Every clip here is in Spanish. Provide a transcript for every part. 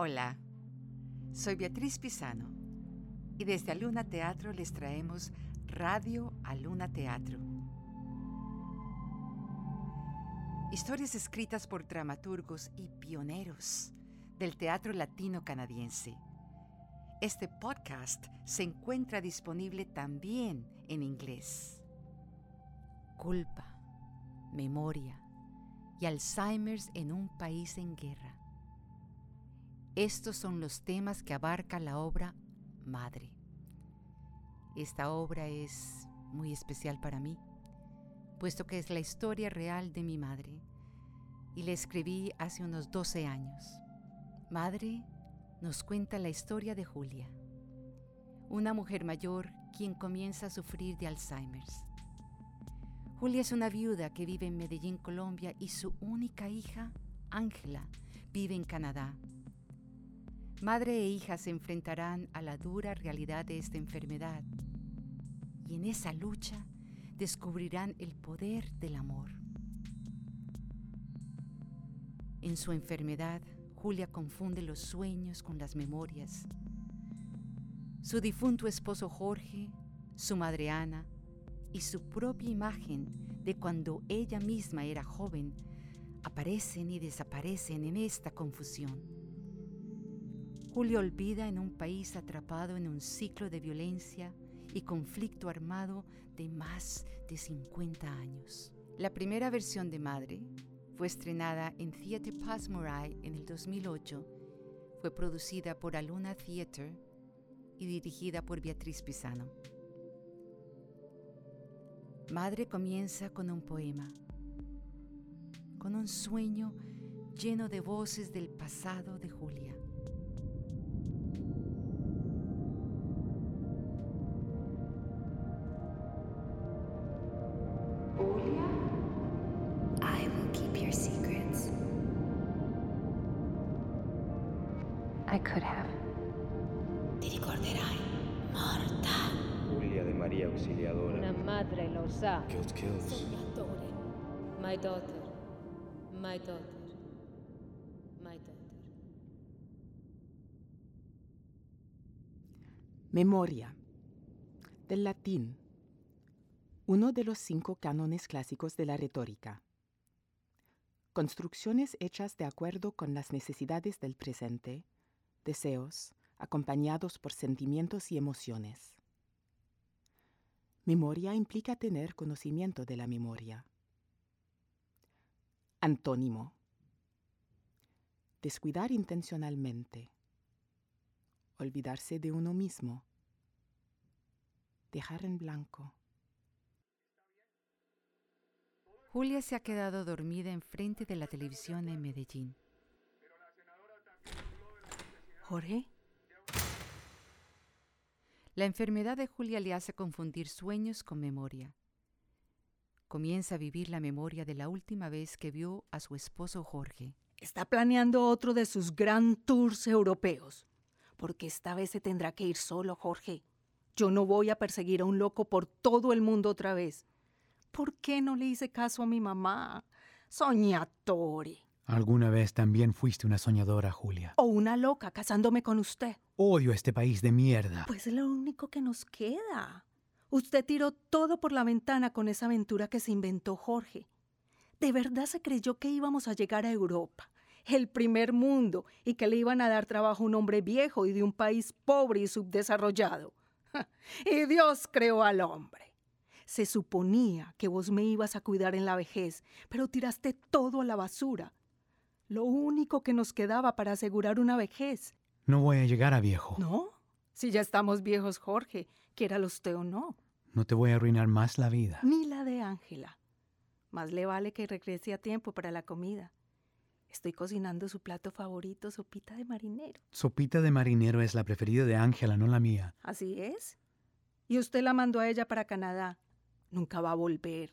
Hola, soy Beatriz Pisano y desde Aluna Teatro les traemos Radio Aluna Teatro. Historias escritas por dramaturgos y pioneros del teatro latino canadiense. Este podcast se encuentra disponible también en inglés. Culpa, memoria y Alzheimer's en un país en guerra. Estos son los temas que abarca la obra Madre. Esta obra es muy especial para mí, puesto que es la historia real de mi madre y la escribí hace unos 12 años. Madre nos cuenta la historia de Julia, una mujer mayor quien comienza a sufrir de Alzheimer's. Julia es una viuda que vive en Medellín, Colombia, y su única hija, Ángela, vive en Canadá. Madre e hija se enfrentarán a la dura realidad de esta enfermedad y en esa lucha descubrirán el poder del amor. En su enfermedad, Julia confunde los sueños con las memorias. Su difunto esposo Jorge, su madre Ana y su propia imagen de cuando ella misma era joven aparecen y desaparecen en esta confusión. Julia olvida en un país atrapado en un ciclo de violencia y conflicto armado de más de 50 años. La primera versión de Madre fue estrenada en Theatre Pas en el 2008. Fue producida por Aluna Theatre y dirigida por Beatriz Pisano. Madre comienza con un poema, con un sueño lleno de voces del pasado de Julia. Memoria. Del latín. Uno de los cinco cánones clásicos de la retórica. Construcciones hechas de acuerdo con las necesidades del presente, deseos, acompañados por sentimientos y emociones. Memoria implica tener conocimiento de la memoria. Antónimo. Descuidar intencionalmente. Olvidarse de uno mismo. Dejar en blanco. Julia se ha quedado dormida enfrente de la televisión en Medellín. Jorge, La enfermedad de Julia le hace confundir sueños con memoria. Comienza a vivir la memoria de la última vez que vio a su esposo Jorge. está planeando otro de sus gran tours europeos. Porque esta vez se tendrá que ir solo, Jorge. Yo no voy a perseguir a un loco por todo el mundo otra vez. ¿Por qué no le hice caso a mi mamá? Soñatore. Alguna vez también fuiste una soñadora, Julia. O una loca casándome con usted. Odio este país de mierda. Pues es lo único que nos queda. Usted tiró todo por la ventana con esa aventura que se inventó Jorge. ¿De verdad se creyó que íbamos a llegar a Europa, el primer mundo, y que le iban a dar trabajo a un hombre viejo y de un país pobre y subdesarrollado? y Dios creó al hombre. Se suponía que vos me ibas a cuidar en la vejez, pero tiraste todo a la basura. Lo único que nos quedaba para asegurar una vejez. No voy a llegar a viejo. ¿No? Si ya estamos viejos, Jorge, quiéralo usted o no. No te voy a arruinar más la vida. Ni la de Ángela. Más le vale que regrese a tiempo para la comida. Estoy cocinando su plato favorito, sopita de marinero. Sopita de marinero es la preferida de Ángela, no la mía. Así es. Y usted la mandó a ella para Canadá. Nunca va a volver.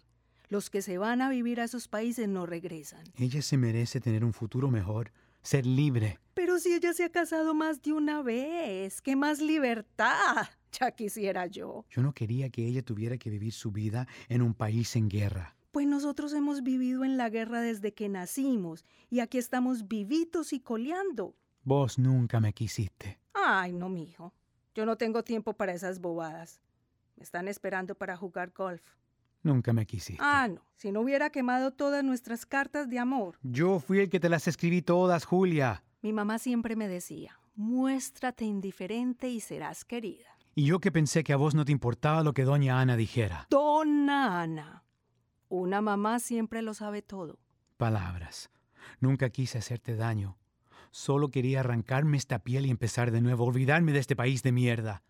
Los que se van a vivir a esos países no regresan. Ella se merece tener un futuro mejor, ser libre. Pero si ella se ha casado más de una vez, ¿qué más libertad? Ya quisiera yo. Yo no quería que ella tuviera que vivir su vida en un país en guerra. Pues nosotros hemos vivido en la guerra desde que nacimos y aquí estamos vivitos y coleando. Vos nunca me quisiste. Ay, no, mijo. Yo no tengo tiempo para esas bobadas. Me están esperando para jugar golf. Nunca me quisiste. Ah, no. Si no hubiera quemado todas nuestras cartas de amor. Yo fui el que te las escribí todas, Julia. Mi mamá siempre me decía, muéstrate indiferente y serás querida. Y yo que pensé que a vos no te importaba lo que doña Ana dijera. Donna Ana. Una mamá siempre lo sabe todo. Palabras. Nunca quise hacerte daño. Solo quería arrancarme esta piel y empezar de nuevo, olvidarme de este país de mierda.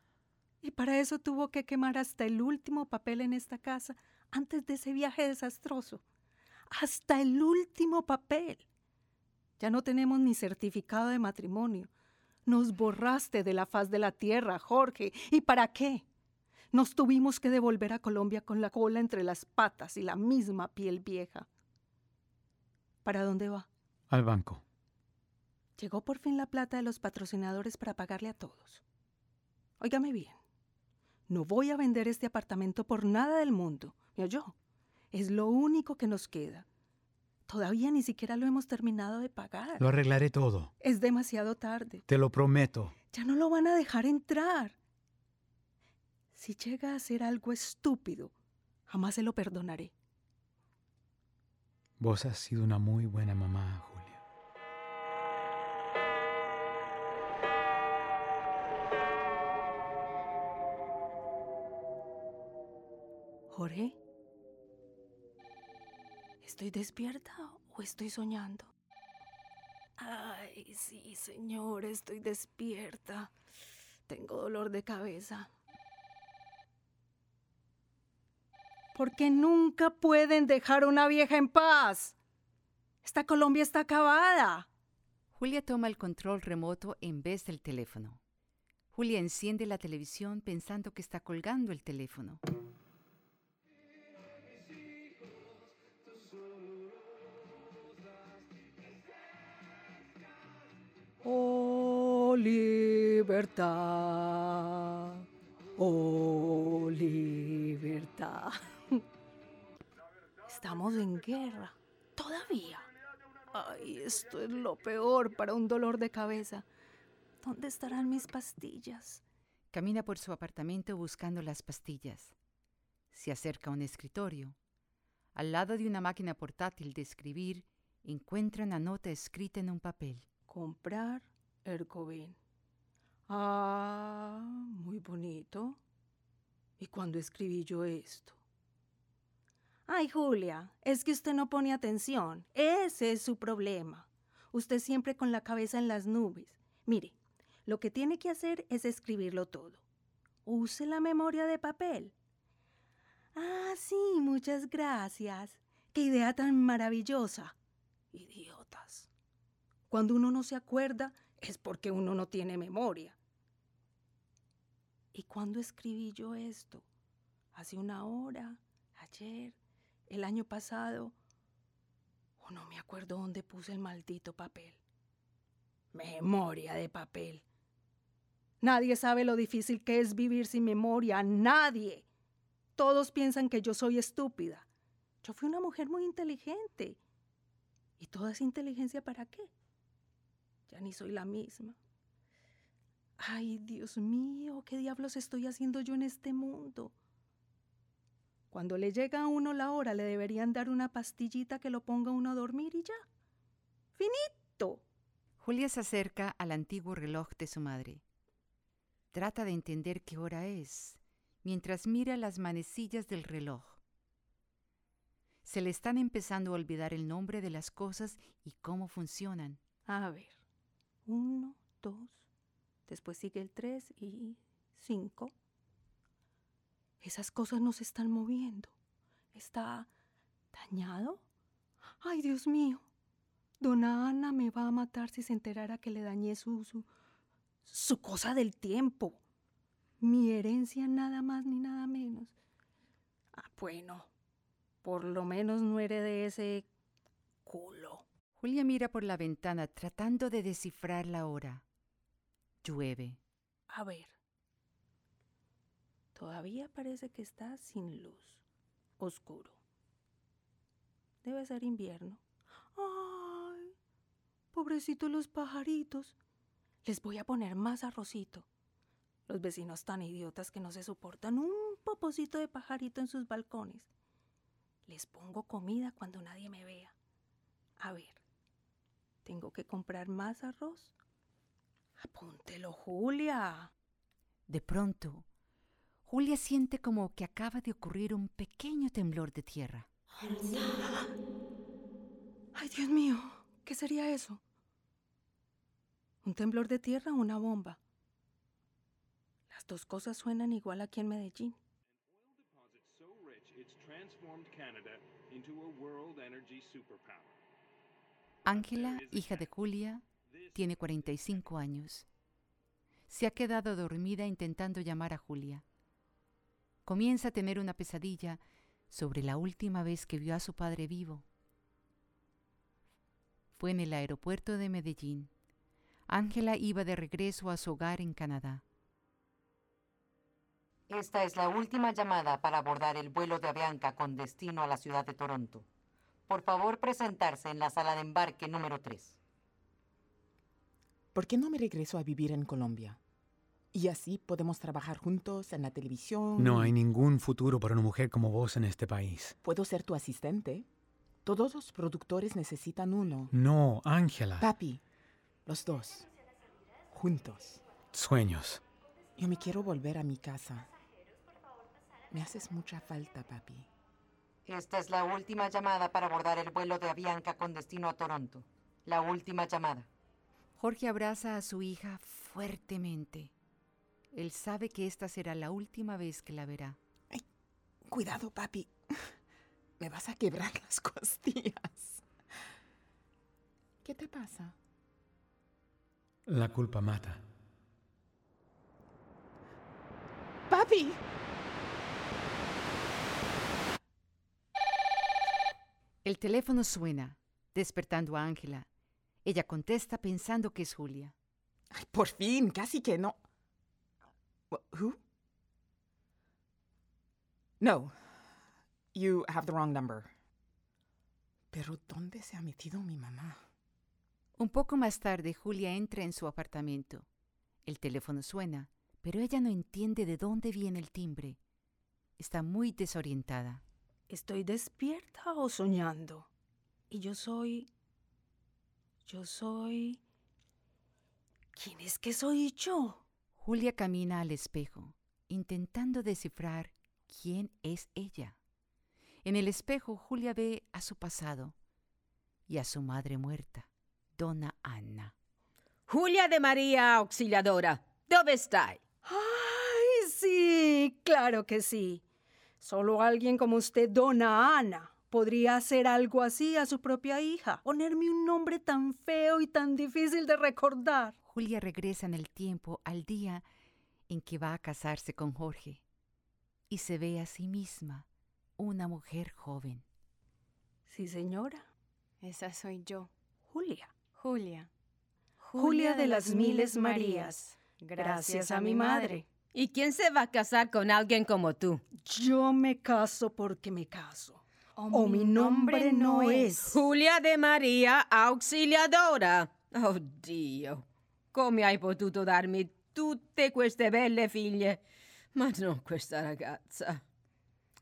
Y para eso tuvo que quemar hasta el último papel en esta casa antes de ese viaje desastroso. Hasta el último papel. Ya no tenemos ni certificado de matrimonio. Nos borraste de la faz de la tierra, Jorge. ¿Y para qué? Nos tuvimos que devolver a Colombia con la cola entre las patas y la misma piel vieja. ¿Para dónde va? Al banco. Llegó por fin la plata de los patrocinadores para pagarle a todos. Óigame bien. No voy a vender este apartamento por nada del mundo. ¿Me oyó? Es lo único que nos queda. Todavía ni siquiera lo hemos terminado de pagar. Lo arreglaré todo. Es demasiado tarde. Te lo prometo. Ya no lo van a dejar entrar. Si llega a hacer algo estúpido, jamás se lo perdonaré. Vos has sido una muy buena mamá, Julia. Jorge, ¿estoy despierta o estoy soñando? Ay, sí, señor, estoy despierta. Tengo dolor de cabeza. Porque nunca pueden dejar a una vieja en paz. Esta Colombia está acabada. Julia toma el control remoto en vez del teléfono. Julia enciende la televisión pensando que está colgando el teléfono. Libertad. Oh, libertad. Estamos en guerra. Todavía. Ay, esto es lo peor para un dolor de cabeza. ¿Dónde estarán mis pastillas? Camina por su apartamento buscando las pastillas. Se acerca a un escritorio. Al lado de una máquina portátil de escribir, encuentra una nota escrita en un papel. Comprar Ercovin. Ah, muy bonito. ¿Y cuándo escribí yo esto? Ay, Julia, es que usted no pone atención. Ese es su problema. Usted siempre con la cabeza en las nubes. Mire, lo que tiene que hacer es escribirlo todo. Use la memoria de papel. Ah, sí, muchas gracias. Qué idea tan maravillosa. Idiotas. Cuando uno no se acuerda es porque uno no tiene memoria. ¿Y cuándo escribí yo esto? Hace una hora, ayer, el año pasado. O no me acuerdo dónde puse el maldito papel. Memoria de papel. Nadie sabe lo difícil que es vivir sin memoria. Nadie. Todos piensan que yo soy estúpida. Yo fui una mujer muy inteligente. ¿Y toda esa inteligencia para qué? Ya ni soy la misma. Ay, Dios mío, ¿qué diablos estoy haciendo yo en este mundo? Cuando le llega a uno la hora, le deberían dar una pastillita que lo ponga uno a dormir y ya. ¡Finito! Julia se acerca al antiguo reloj de su madre. Trata de entender qué hora es, mientras mira las manecillas del reloj. Se le están empezando a olvidar el nombre de las cosas y cómo funcionan. A ver. Uno, dos. Después sigue el tres y cinco. Esas cosas no se están moviendo. ¿Está dañado? Ay, Dios mío. Dona Ana me va a matar si se enterara que le dañé su, su, su cosa del tiempo. Mi herencia nada más ni nada menos. Ah, bueno, por lo menos no heredé ese culo. Julia mira por la ventana tratando de descifrar la hora. Llueve. A ver. Todavía parece que está sin luz. Oscuro. Debe ser invierno. ¡Ay! Pobrecitos los pajaritos. Les voy a poner más arrocito. Los vecinos tan idiotas que no se soportan un popocito de pajarito en sus balcones. Les pongo comida cuando nadie me vea. A ver, tengo que comprar más arroz. Apúntelo, Julia. De pronto, Julia siente como que acaba de ocurrir un pequeño temblor de tierra. Ay, Dios mío, ¿qué sería eso? ¿Un temblor de tierra o una bomba? Las dos cosas suenan igual aquí en Medellín. so rich it's transformed Canada into a world energy superpower. Ángela, hija de Julia, tiene 45 años. Se ha quedado dormida intentando llamar a Julia. Comienza a tener una pesadilla sobre la última vez que vio a su padre vivo. Fue en el aeropuerto de Medellín. Ángela iba de regreso a su hogar en Canadá. Esta es la última llamada para abordar el vuelo de Avianca con destino a la ciudad de Toronto. Por favor, presentarse en la sala de embarque número 3. ¿Por qué no me regreso a vivir en Colombia? Y así podemos trabajar juntos en la televisión. No hay ningún futuro para una mujer como vos en este país. ¿Puedo ser tu asistente? Todos los productores necesitan uno. No, Ángela. Papi, los dos. Juntos. Sueños. Yo me quiero volver a mi casa. Me haces mucha falta, papi. Esta es la última llamada para abordar el vuelo de Avianca con destino a Toronto. La última llamada. Jorge abraza a su hija fuertemente. Él sabe que esta será la última vez que la verá. Cuidado, papi. Me vas a quebrar las costillas. ¿Qué te pasa? La culpa mata. Papi. El teléfono suena, despertando a Ángela. Ella contesta pensando que es Julia. Ay, por fin, casi que no. Wh- Who? No. You have the wrong number. Pero ¿dónde se ha metido mi mamá? Un poco más tarde, Julia entra en su apartamento. El teléfono suena, pero ella no entiende de dónde viene el timbre. Está muy desorientada. ¿Estoy despierta o soñando? Y yo soy... Yo soy... ¿Quién es que soy yo? Julia camina al espejo, intentando descifrar quién es ella. En el espejo, Julia ve a su pasado y a su madre muerta, Donna Anna. Julia de María Auxiliadora, ¿dónde está? ¡Ay, sí! Claro que sí. Solo alguien como usted, dona Ana, podría hacer algo así a su propia hija. Ponerme un nombre tan feo y tan difícil de recordar. Julia regresa en el tiempo al día en que va a casarse con Jorge y se ve a sí misma una mujer joven. Sí, señora. Esa soy yo, Julia. Julia. Julia de las Miles Marías. Gracias a mi madre. ¿Y quién se va a casar con alguien como tú? Yo me caso porque me caso. O mi nombre no es. Julia de Maria Auxiliadora. Oh Dio, come hai potuto darmi tutte queste belle figlie, ma non questa ragazza?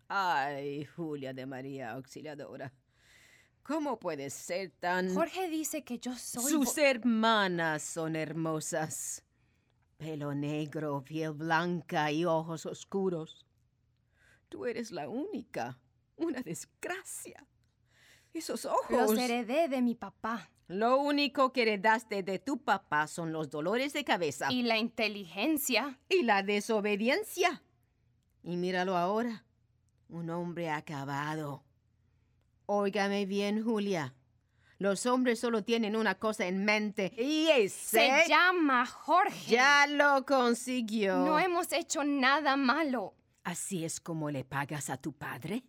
Ay, Julia de María Auxiliadora. ¿Cómo puedes ser tan... Jorge dice que yo soy... Sus hermanas son hermosas. Pelo negro, piel blanca y ojos oscuros. Tú eres la única. Una desgracia. Esos ojos. Los heredé de mi papá. Lo único que heredaste de tu papá son los dolores de cabeza Y la inteligencia. y la desobediencia. Y míralo ahora. Un hombre acabado. Óigame bien, Julia. Los hombres solo tienen una cosa en mente y ese Se llama Jorge. ya lo consiguió. No hemos hecho nada malo. ¿Así es como le pagas a tu padre?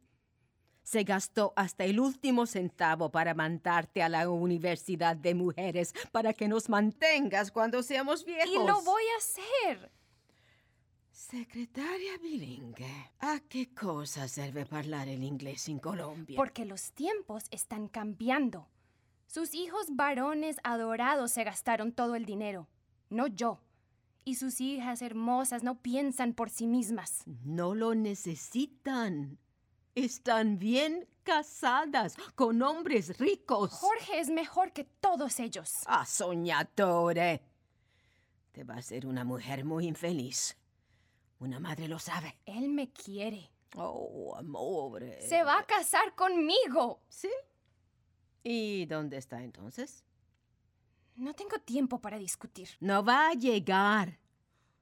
Se gastó hasta el último centavo para mandarte a la Universidad de Mujeres para que nos mantengas cuando seamos viejos. Y lo voy a hacer. Secretaria bilingüe. ¿A qué cosa sirve hablar el inglés en Colombia? Porque los tiempos están cambiando. Sus hijos varones adorados se gastaron todo el dinero. no yo. Y sus hijas hermosas no piensan por sí mismas. No lo necesitan. Están bien casadas con hombres ricos. Jorge es mejor que todos ellos. Ah, soñadore. Te va a ser una mujer muy infeliz. Una madre lo sabe. Él me quiere. Oh, amore. Se va a casar conmigo. ¿Sí? ¿Y dónde está entonces? No tengo tiempo para discutir. No va a llegar.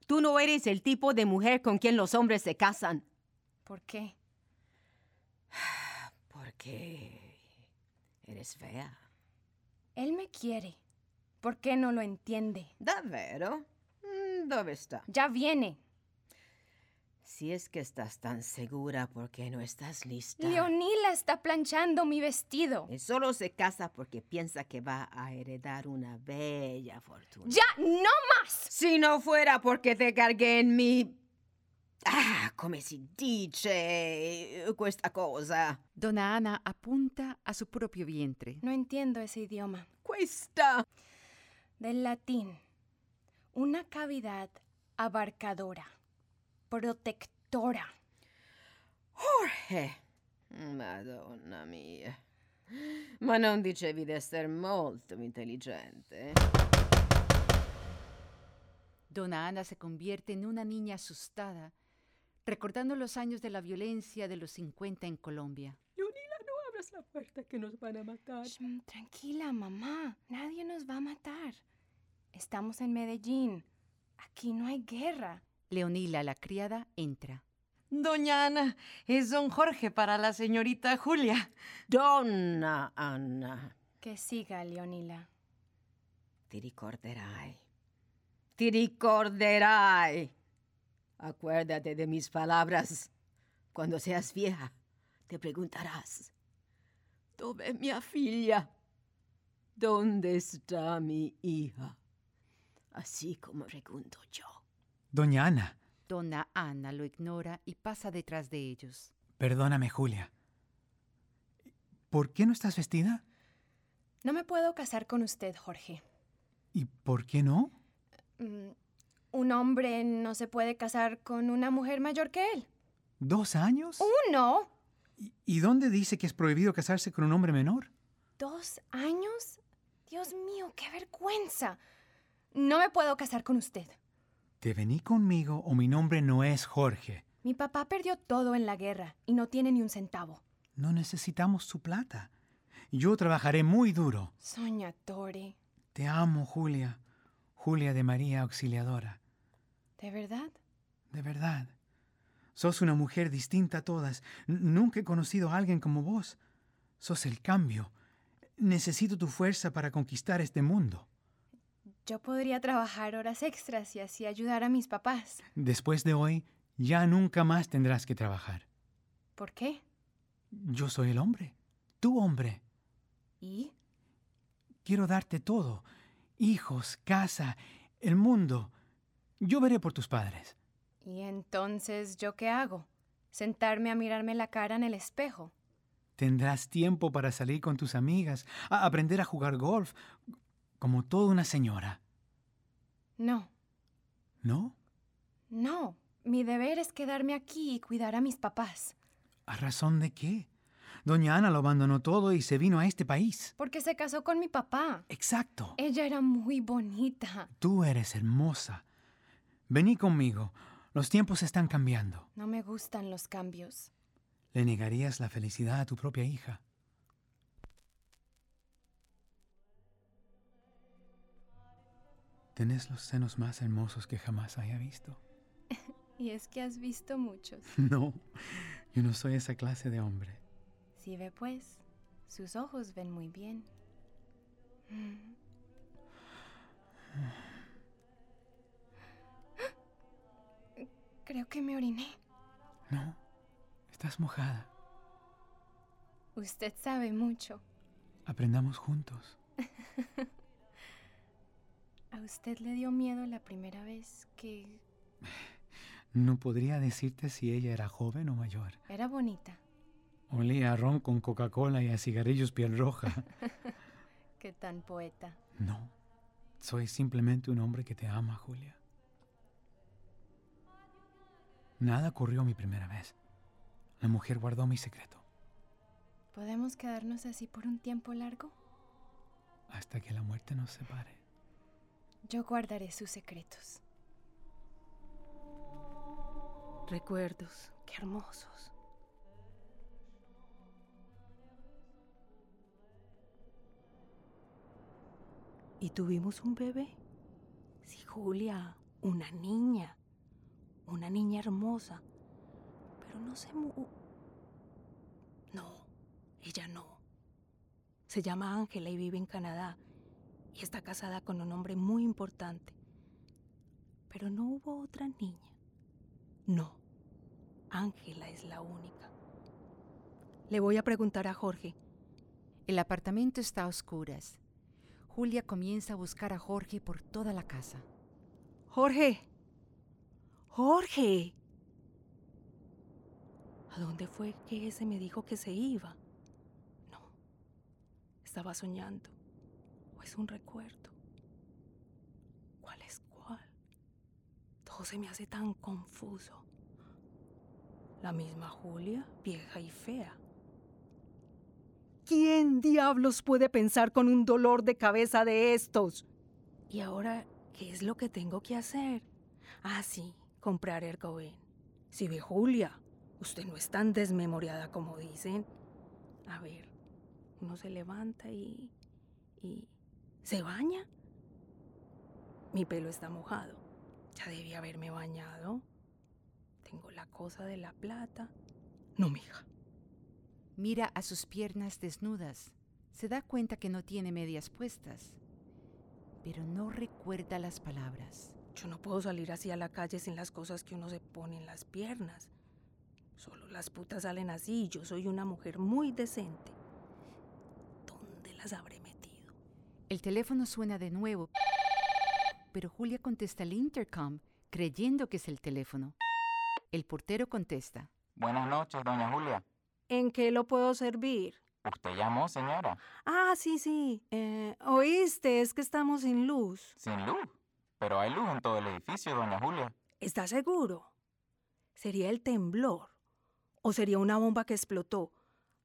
Tú no eres el tipo de mujer con quien los hombres se casan. ¿Por qué? Porque eres fea. Él me quiere. ¿Por qué no lo entiende? ¿Davvero? Mm, ¿Dónde está? Ya viene. Si es que estás tan segura porque no estás lista. Leonila está planchando mi vestido. Y solo se casa porque piensa que va a heredar una bella fortuna. ¡Ya no más! Si no fuera porque te cargué en mi... Ah, come si dice questa cosa? Donna Ana apunta a su propio vientre. No entiendo ese idioma. Questa. Del latín. Una cavidad abarcadora. Protectora. Jorge. Madonna mia. Ma non dicevi di essere molto intelligente? Donna Ana se convierte en una niña asustada, recordando los años de la violencia de los 50 en Colombia. Leonila, no abras la puerta que nos van a matar. Shh, tranquila, mamá. Nadie nos va a matar. Estamos en Medellín. Aquí no hay guerra. Leonila, la criada, entra. Doña Ana, es don Jorge para la señorita Julia. Donna Anna, Que siga, Leonila. ti ricorderai. Ti ricorderai. Acuérdate de mis palabras. Cuando seas vieja, te preguntarás, ¿dónde es mi figlia? ¿Dónde está mi hija? Así como pregunto yo. Doña Ana, Donna Ana lo ignora y pasa detrás de ellos. perdóname, Julia. ¿Por qué no estás vestida? No me puedo casar con usted, Jorge. ¿Y por qué no? Mm, Un hombre no se puede casar con una mujer mayor que él. ¿Dos años? ¿Uno? ¿Y- ¿Y dónde dice que es prohibido casarse con un hombre menor? ¿Dos años? Dios mío, qué vergüenza. No me puedo casar con usted. Te vení conmigo o mi nombre no es Jorge. Mi papá perdió todo en la guerra y no tiene ni un centavo. No necesitamos su plata. Yo trabajaré muy duro. Soñatore. Te amo, Julia. Julia de María Auxiliadora. ¿De verdad? De verdad. Sos una mujer distinta a todas. N- nunca he conocido a alguien como vos. Sos el cambio. Necesito tu fuerza para conquistar este mundo. Yo podría trabajar horas extras y así ayudar a mis papás. Después de hoy, ya nunca más tendrás que trabajar. ¿Por qué? Yo soy el hombre. Tu hombre. ¿Y? Quiero darte todo. Hijos, casa, el mundo. Yo veré por tus padres. ¿Y entonces yo qué hago? ¿Sentarme a mirarme la cara en el espejo? Tendrás tiempo para salir con tus amigas, a aprender a jugar golf, como toda una señora. No, ¿No? no. Mi deber es quedarme aquí y cuidar a mis papás. ¿A razón de qué? Doña Ana lo abandonó todo y se vino a este país. Porque se casó con mi papá. Exacto. Ella era muy bonita. Tú eres hermosa. Vení conmigo. Los tiempos están cambiando. No me gustan los cambios. ¿Le negarías la felicidad a tu propia hija? Tenés los senos más hermosos que jamás haya visto. Y es que has visto muchos. No, yo no soy esa clase de hombre. Si ve pues, sus ojos ven muy bien. Creo que me oriné. No, estás mojada. Usted sabe mucho. Aprendamos juntos. ¿A usted le dio miedo la primera vez que No podría decirte si ella era joven o mayor. era bonita? Olía a ron con Coca-Cola y a cigarrillos piel roja. Qué tan poeta. No, Soy simplemente un hombre que te ama, Julia. Nada ocurrió mi primera vez. La mujer guardó mi secreto ¿Podemos quedarnos así por un tiempo largo? hasta que la muerte nos separe. Yo guardaré sus secretos. Recuerdos, qué hermosos. ¿Y tuvimos un bebé? Sí, Julia, una niña. Una niña hermosa. Pero no se mu... No, ella no. Se llama Ángela y vive en Canadá. Y está casada con un hombre muy importante. Pero no hubo otra niña. No, Ángela es la única. Le voy a preguntar a Jorge. El apartamento está a oscuras. Julia comienza a buscar a Jorge por toda la casa. Jorge. Jorge. ¿A dónde fue que ese me dijo que se iba? No. Estaba soñando. ¿O es un recuerdo? ¿Cuál es cuál? Todo se me hace tan confuso. La misma Julia, vieja y fea. ¿Quién diablos puede pensar con un dolor de cabeza de estos? ¿Y ahora qué es lo que tengo que hacer? Ah, sí, comprar Ergoven. Si ve Julia, usted no es tan desmemoriada como dicen. A ver, uno se levanta y... y... ¿Se baña? Mi pelo está mojado. Ya debí haberme bañado. Tengo la cosa de la plata. No, mija. Mira a sus piernas desnudas. Se da cuenta que no tiene medias puestas. Pero no recuerda las palabras. Yo no puedo salir así a la calle sin las cosas que uno se pone en las piernas. Solo las putas salen así y yo soy una mujer muy decente. ¿Dónde las habré? El teléfono suena de nuevo, pero Julia contesta el intercom creyendo que es el teléfono. El portero contesta. Buenas noches, doña Julia. ¿En qué lo puedo servir? ¿Usted llamó, señora? Ah, sí, sí. Eh, Oíste, es que estamos sin luz. Sin luz. Pero hay luz en todo el edificio, doña Julia. ¿Estás seguro? ¿Sería el temblor? ¿O sería una bomba que explotó?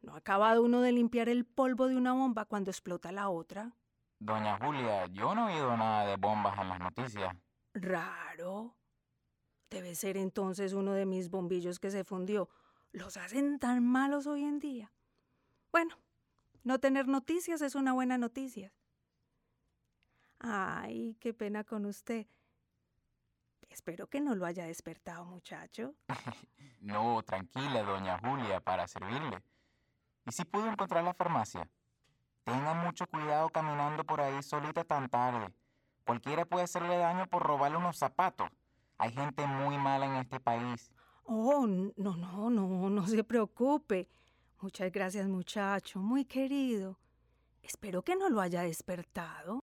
¿No ha acabado uno de limpiar el polvo de una bomba cuando explota la otra? Doña Julia, yo no he oído nada de bombas en las noticias. Raro. Debe ser entonces uno de mis bombillos que se fundió. Los hacen tan malos hoy en día. Bueno, no tener noticias es una buena noticia. Ay, qué pena con usted. Espero que no lo haya despertado, muchacho. No, tranquila, doña Julia, para servirle. ¿Y si pudo encontrar la farmacia? Tenga mucho cuidado caminando por ahí solita tan tarde. Cualquiera puede hacerle daño por robarle unos zapatos. Hay gente muy mala en este país. Oh, no, no, no, no se preocupe. Muchas gracias, muchacho, muy querido. Espero que no lo haya despertado.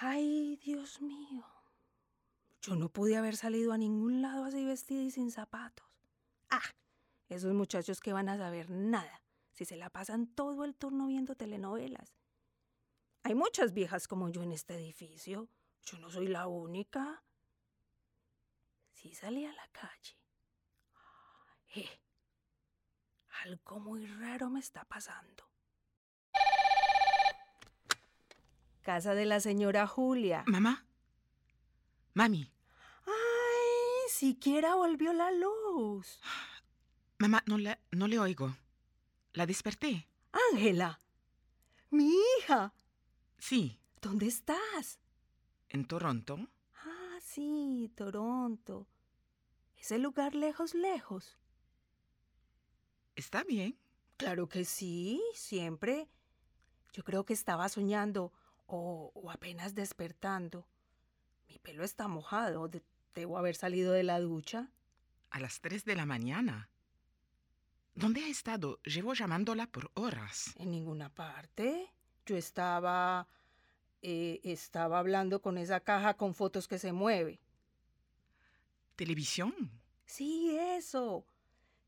Ay, Dios mío. Yo no pude haber salido a ningún lado así vestida y sin zapatos. Ah, esos muchachos que van a saber nada si se la pasan todo el turno viendo telenovelas. Hay muchas viejas como yo en este edificio. Yo no soy la única. Si salí a la calle. Eh, algo muy raro me está pasando. Casa de la señora Julia. Mamá. Mami. ¡Ay! Siquiera volvió la luz. Mamá, no, la, no le oigo. La desperté. Ángela. Mi hija. Sí. ¿Dónde estás? ¿En Toronto? Ah, sí, Toronto. ¿Ese lugar lejos, lejos? ¿Está bien? Claro que sí, siempre. Yo creo que estaba soñando o, o apenas despertando. Mi pelo está mojado. de- Debo haber salido de la ducha. A las 3 de la mañana. ¿Dónde ha estado? Llevo llamándola por horas. En ninguna parte. Yo estaba... eh, estaba hablando con esa caja con fotos que se mueve. ¿Televisión? Sí, eso.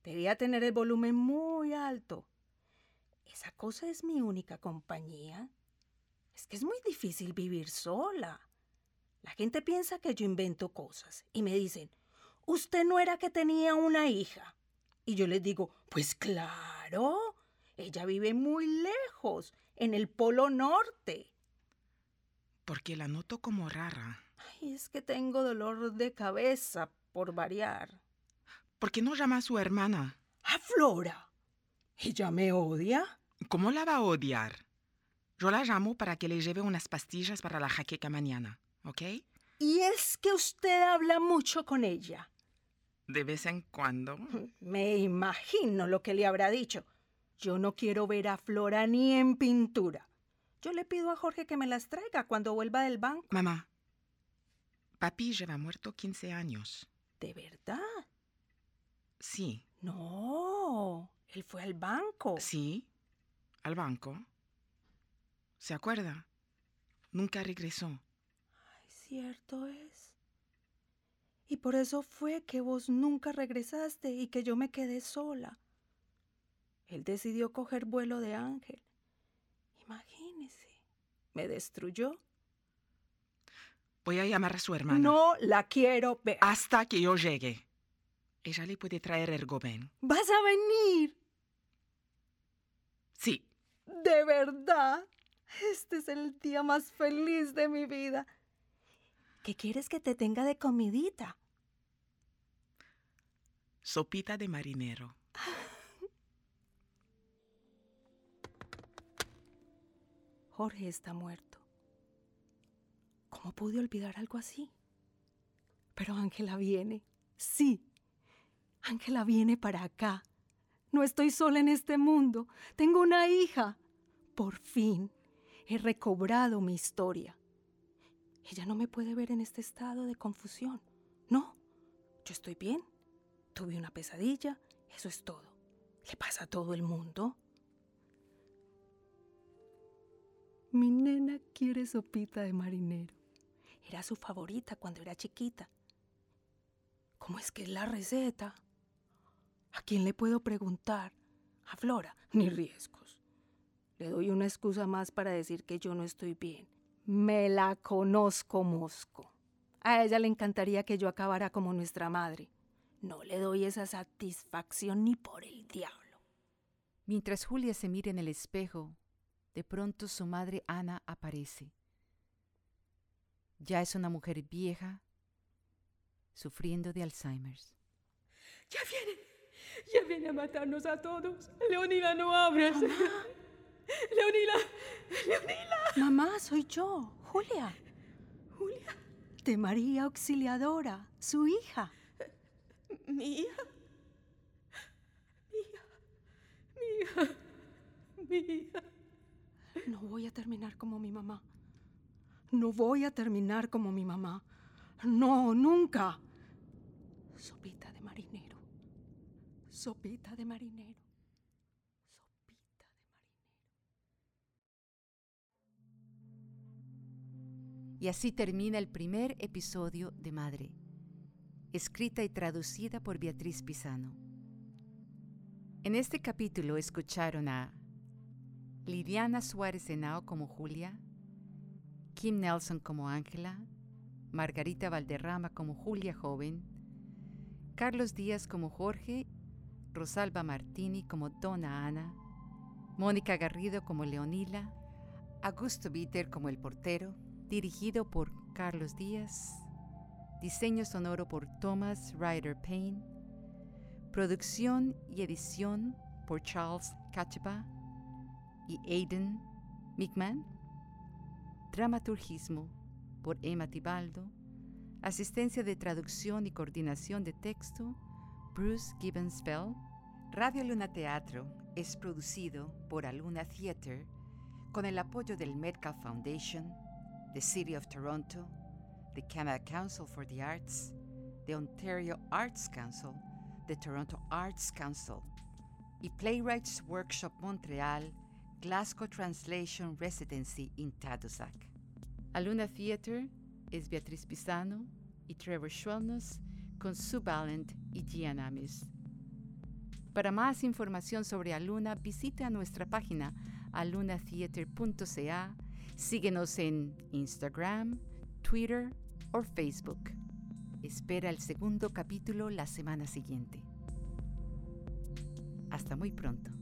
Debía tener el volumen muy alto. Esa cosa es mi única compañía. Es Es que es muy difícil vivir sola. La gente piensa que yo invento cosas y me dicen, ¿usted no era que tenía una hija? Y yo les digo, pues claro, ella vive muy lejos, en el Polo Norte. Porque la noto como rara. Ay, es que tengo dolor de cabeza, por variar. ¿Por qué no llama a su hermana? ¿A Flora? ¿Ella me odia? ¿Cómo la va a odiar? Yo la llamo para que le lleve unas pastillas para la jaqueca mañana, ¿ok? Y es que usted habla mucho con ella. De vez en cuando. Me imagino lo que le habrá dicho. Yo no quiero ver a Flora ni en pintura. Yo le pido a Jorge que me las traiga cuando vuelva del banco. Mamá, papi lleva muerto 15 años. ¿De verdad? Sí. No, él fue al banco. Sí, al banco. ¿Se acuerda? Nunca regresó. Ay, cierto es. Y por eso fue que vos nunca regresaste y que yo me quedé sola. Él decidió coger vuelo de ángel. Imagínese, me destruyó. Voy a llamar a su hermana. No la quiero ver. Hasta que yo llegue. Ella le puede traer ergoben. ¿Vas a venir? Sí. ¿De verdad? Este es el día más feliz de mi vida. ¿Qué quieres que te tenga de comidita? Sopita de marinero. Jorge está muerto. ¿Cómo pude olvidar algo así? Pero Ángela viene. Sí. Ángela viene para acá. No estoy sola en este mundo. Tengo una hija. Por fin he recobrado mi historia. Ella no me puede ver en este estado de confusión. No, yo estoy bien. Tuve una pesadilla. Eso es todo. ¿Le pasa a todo el mundo? Mi nena quiere sopita de marinero. Era su favorita cuando era chiquita. ¿Cómo es que es la receta? ¿A quién le puedo preguntar? A Flora, ni riesgos. Le doy una excusa más para decir que yo no estoy bien. Me la conozco, Mosco. A ella le encantaría que yo acabara como nuestra madre. No le doy esa satisfacción ni por el diablo. Mientras Julia se mira en el espejo, de pronto su madre Ana aparece. Ya es una mujer vieja, sufriendo de Alzheimer's. Ya viene, ya viene a matarnos a todos. Leonila, no abras. Leonila, Leonila. Mamá, soy yo, Julia. Julia. De María Auxiliadora, su hija. ¿Mi hija? Mi hija. Mi hija. Mi hija. No voy a terminar como mi mamá. No voy a terminar como mi mamá. No, nunca. Sopita de marinero. Sopita de marinero. Y así termina el primer episodio de Madre, escrita y traducida por Beatriz Pisano. En este capítulo escucharon a Liliana Suárez Henao como Julia, Kim Nelson como Ángela, Margarita Valderrama como Julia Joven, Carlos Díaz como Jorge, Rosalba Martini como Dona Ana, Mónica Garrido como Leonila, Augusto Bitter como el portero, dirigido por Carlos Díaz, diseño sonoro por Thomas Ryder Payne, producción y edición por Charles Cacheba y Aidan Mickman, dramaturgismo por Emma Tibaldo, asistencia de traducción y coordinación de texto Bruce Gibbons Bell. Radio Luna Teatro es producido por Aluna Theatre con el apoyo del Metcalf Foundation, the City of Toronto, the Canada Council for the Arts, the Ontario Arts Council, the Toronto Arts Council y Playwrights Workshop Montreal Glasgow Translation Residency in Tadoussac. Aluna Theatre es Beatriz Pisano y Trevor Schwellnus con Sue Ballant y Gian Amis. Para más información sobre Aluna, visite a nuestra página alunatheatre.ca Síguenos en Instagram, Twitter o Facebook. Espera el segundo capítulo la semana siguiente. Hasta muy pronto.